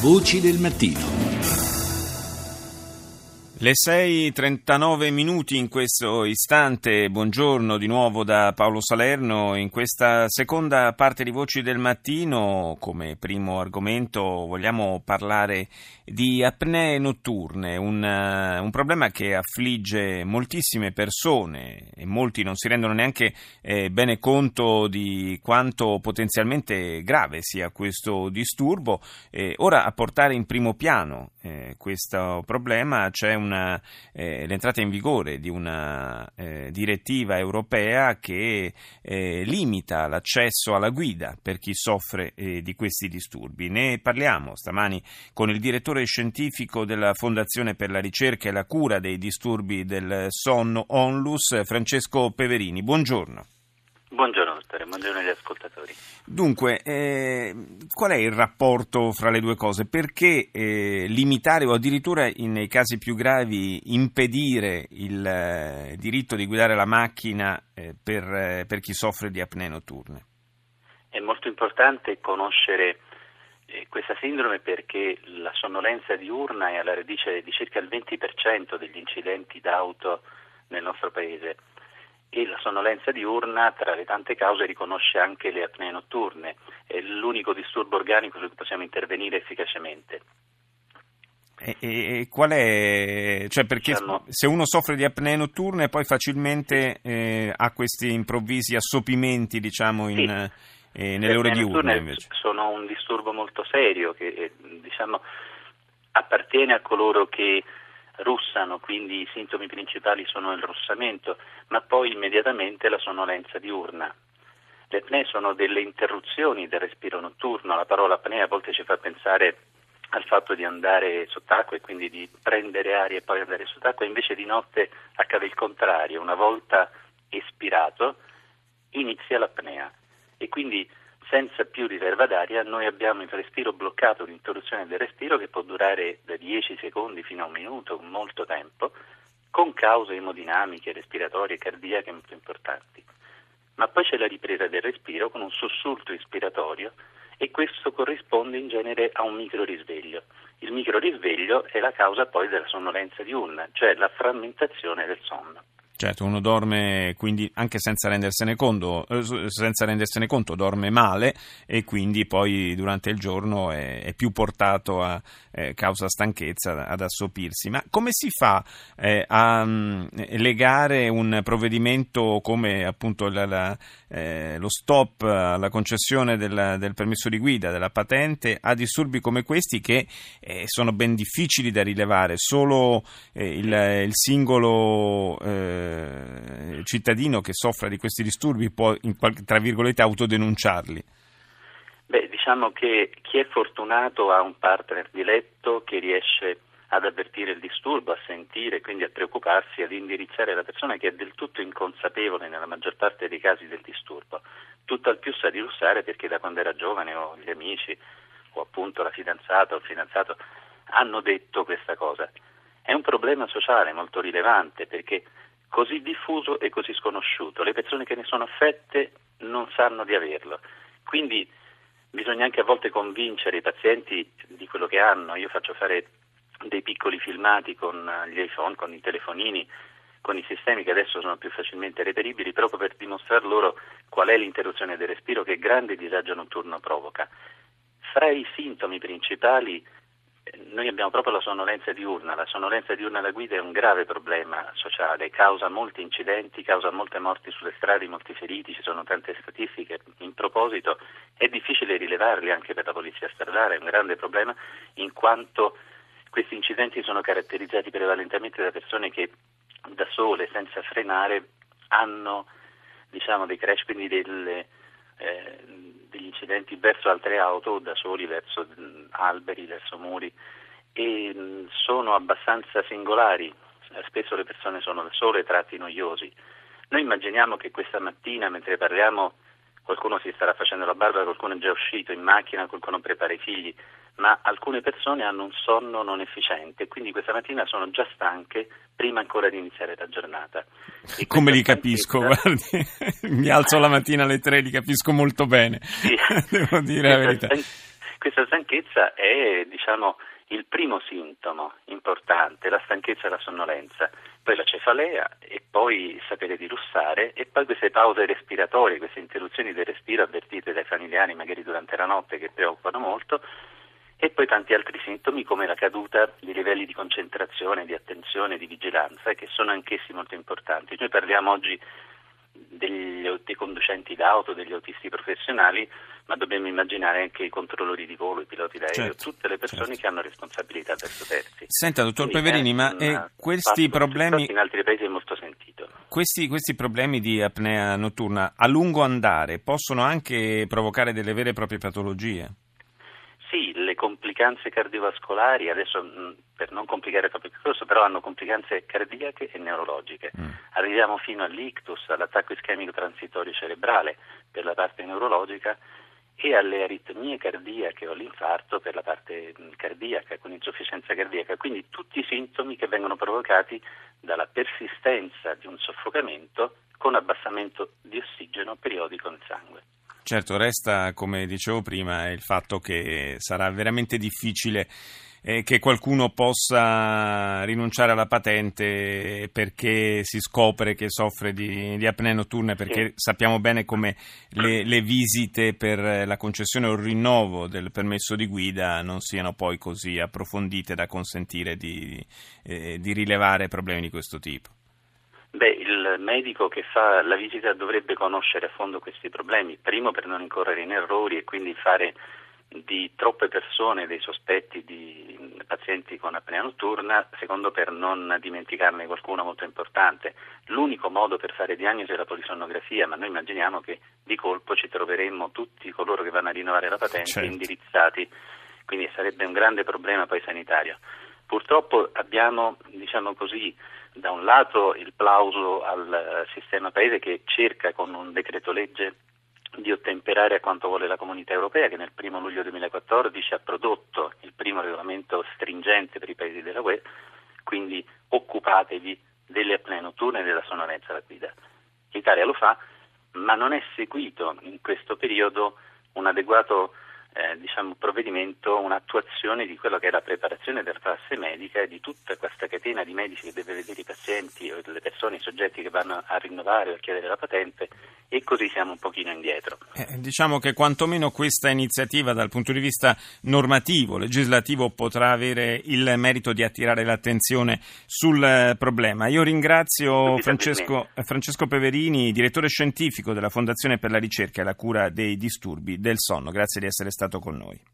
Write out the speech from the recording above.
Voci del mattino. Le 6.39 minuti in questo istante, buongiorno di nuovo da Paolo Salerno. In questa seconda parte di Voci del Mattino, come primo argomento, vogliamo parlare di apnee notturne, un, uh, un problema che affligge moltissime persone e molti non si rendono neanche eh, bene conto di quanto potenzialmente grave sia questo disturbo. Eh, ora a portare in primo piano eh, questo problema c'è un una, eh, l'entrata in vigore di una eh, direttiva europea che eh, limita l'accesso alla guida per chi soffre eh, di questi disturbi. Ne parliamo stamani con il direttore scientifico della Fondazione per la ricerca e la cura dei disturbi del sonno ONLUS, Francesco Peverini. Buongiorno. Buongiorno buongiorno agli ascoltatori. Dunque, eh, qual è il rapporto fra le due cose? Perché eh, limitare o addirittura in, nei casi più gravi impedire il eh, diritto di guidare la macchina eh, per, eh, per, chi soffre di apnee notturne? È molto importante conoscere eh, questa sindrome perché la sonnolenza diurna è alla radice di circa il 20% degli incidenti d'auto nel nostro paese e la sonnolenza diurna tra le tante cause riconosce anche le apnee notturne, è l'unico disturbo organico su cui possiamo intervenire efficacemente. E, e, qual è? Cioè perché diciamo, se uno soffre di apnee notturne poi facilmente eh, ha questi improvvisi assopimenti diciamo in, sì. eh, nelle ore diurne invece. Sono un disturbo molto serio che eh, diciamo, appartiene a coloro che russano, quindi i sintomi principali sono il russamento, ma poi immediatamente la sonnolenza diurna. Le apnee sono delle interruzioni del respiro notturno, la parola apnea a volte ci fa pensare al fatto di andare sott'acqua e quindi di prendere aria e poi andare sott'acqua, invece di notte accade il contrario, una volta espirato inizia l'apnea e quindi senza più riserva d'aria, noi abbiamo il respiro bloccato, l'interruzione del respiro che può durare da 10 secondi fino a un minuto, molto tempo, con cause emodinamiche, respiratorie, cardiache molto importanti. Ma poi c'è la ripresa del respiro con un sussulto ispiratorio e questo corrisponde in genere a un microrisveglio. Il microrisveglio è la causa poi della sonnolenza diurna, cioè la frammentazione del sonno. Certo, uno dorme quindi anche senza rendersene conto, eh, senza rendersene conto dorme male e quindi poi durante il giorno è, è più portato a eh, causa stanchezza ad assopirsi. Ma come si fa eh, a um, legare un provvedimento come appunto la, la, eh, lo stop alla concessione del, del, permesso di guida, della patente, a disturbi come questi che eh, sono ben difficili da rilevare? Solo eh, il, il, singolo eh, cittadino che soffra di questi disturbi può, qualche, tra virgolette, autodenunciarli? Beh, diciamo che chi è fortunato ha un partner di letto che riesce ad avvertire il disturbo, a sentire, quindi a preoccuparsi, ad indirizzare la persona che è del tutto inconsapevole nella maggior parte dei casi del disturbo. Tutt'al più sa di russare perché da quando era giovane o gli amici o appunto la fidanzata o il fidanzato hanno detto questa cosa. È un problema sociale molto rilevante perché così diffuso e così sconosciuto. Le persone che ne sono affette non sanno di averlo. Quindi bisogna anche a volte convincere i pazienti di quello che hanno. Io faccio fare dei piccoli filmati con gli iPhone, con i telefonini, con i sistemi che adesso sono più facilmente reperibili, proprio per dimostrare loro qual è l'interruzione del respiro che grande disagio notturno provoca. Fra i sintomi principali noi abbiamo proprio la sonnolenza diurna, la sonnolenza diurna alla guida è un grave problema sociale, causa molti incidenti, causa molte morti sulle strade, molti feriti, ci sono tante statistiche. In proposito, è difficile rilevarli anche per la polizia stradale, è un grande problema in quanto questi incidenti sono caratterizzati prevalentemente da persone che da sole, senza frenare, hanno diciamo, dei crash, quindi delle, eh, incidenti verso altre auto, da soli verso alberi, verso muri e sono abbastanza singolari, spesso le persone sono da sole tratti noiosi. Noi immaginiamo che questa mattina mentre parliamo qualcuno si starà facendo la barba, qualcuno è già uscito in macchina, qualcuno prepara i figli, ma alcune persone hanno un sonno non efficiente, quindi questa mattina sono già stanche prima ancora di iniziare la giornata. E Come li capisco, guardi, mi alzo la mattina alle tre, li capisco molto bene, sì. devo dire la verità. Questa stanchezza è, diciamo, il primo sintomo importante, la stanchezza e la sonnolenza, poi la cefalea e poi sapere di russare e poi queste pause respiratorie, queste interruzioni del respiro avvertite dai familiari magari durante la notte che preoccupano molto e poi tanti altri sintomi come la caduta di livelli di concentrazione, di attenzione, di vigilanza che sono anch'essi molto importanti. Noi parliamo oggi degli, dei conducenti d'auto, degli autisti professionali, ma dobbiamo immaginare anche i controllori di volo, i piloti d'aereo, certo, tutte le persone certo. che hanno responsabilità verso terzi. Senta, dottor Quindi Peverini, ma eh, questi problemi... In altri paesi è molto sentito. Questi, questi problemi di apnea notturna a lungo andare possono anche provocare delle vere e proprie patologie? Sì, le complicanze cardiovascolari, adesso per non complicare troppo il discorso, però hanno complicanze cardiache e neurologiche. Mm. Arriviamo fino all'ictus, all'attacco ischemico transitorio cerebrale per la parte neurologica e alle aritmie cardiache o all'infarto per la parte cardiaca, con insufficienza cardiaca. Quindi tutti i sintomi che vengono provocati dalla persistenza di un soffocamento con abbassamento di ossigeno periodico nel sangue. Certo, resta, come dicevo prima, il fatto che sarà veramente difficile eh, che qualcuno possa rinunciare alla patente perché si scopre che soffre di, di apnea notturna, perché sì. sappiamo bene come le, le, visite per la concessione o il rinnovo del permesso di guida non siano poi così approfondite da consentire di, eh, di rilevare problemi di questo tipo. Beh, il medico che fa la visita dovrebbe conoscere a fondo questi problemi, primo per non incorrere in errori e quindi fare di troppe persone dei sospetti di pazienti con apnea notturna, secondo per non dimenticarne qualcuno molto importante. L'unico modo per fare diagnosi è la polisonnografia, ma noi immaginiamo che di colpo ci troveremmo tutti coloro che vanno a rinnovare la patente certo. indirizzati, quindi sarebbe un grande problema poi sanitario. Purtroppo abbiamo, diciamo così, da un lato il plauso al sistema paese che cerca con un decreto legge di ottemperare a quanto vuole la comunità europea che nel 1 luglio 2014 ha prodotto il primo regolamento stringente per i paesi della UE, quindi occupatevi delle apnee notturne e della sonnolenza alla guida. L'Italia lo fa, ma non è seguito in questo periodo un adeguato eh, diciamo, provvedimento, un'attuazione di quello che è la preparazione della classe medica e di tutta questa catena di medici che deve vedere i pazienti o le persone, i soggetti che vanno a rinnovare o a chiedere la patente e così siamo un pochino indietro. Eh, diciamo che quantomeno questa iniziativa dal punto di vista normativo, legislativo potrà avere il merito di attirare l'attenzione sul eh, problema. Io ringrazio Francesco, Francesco Peverini, direttore scientifico della Fondazione per la ricerca e la cura dei disturbi del sonno. Grazie di essere stato con noi.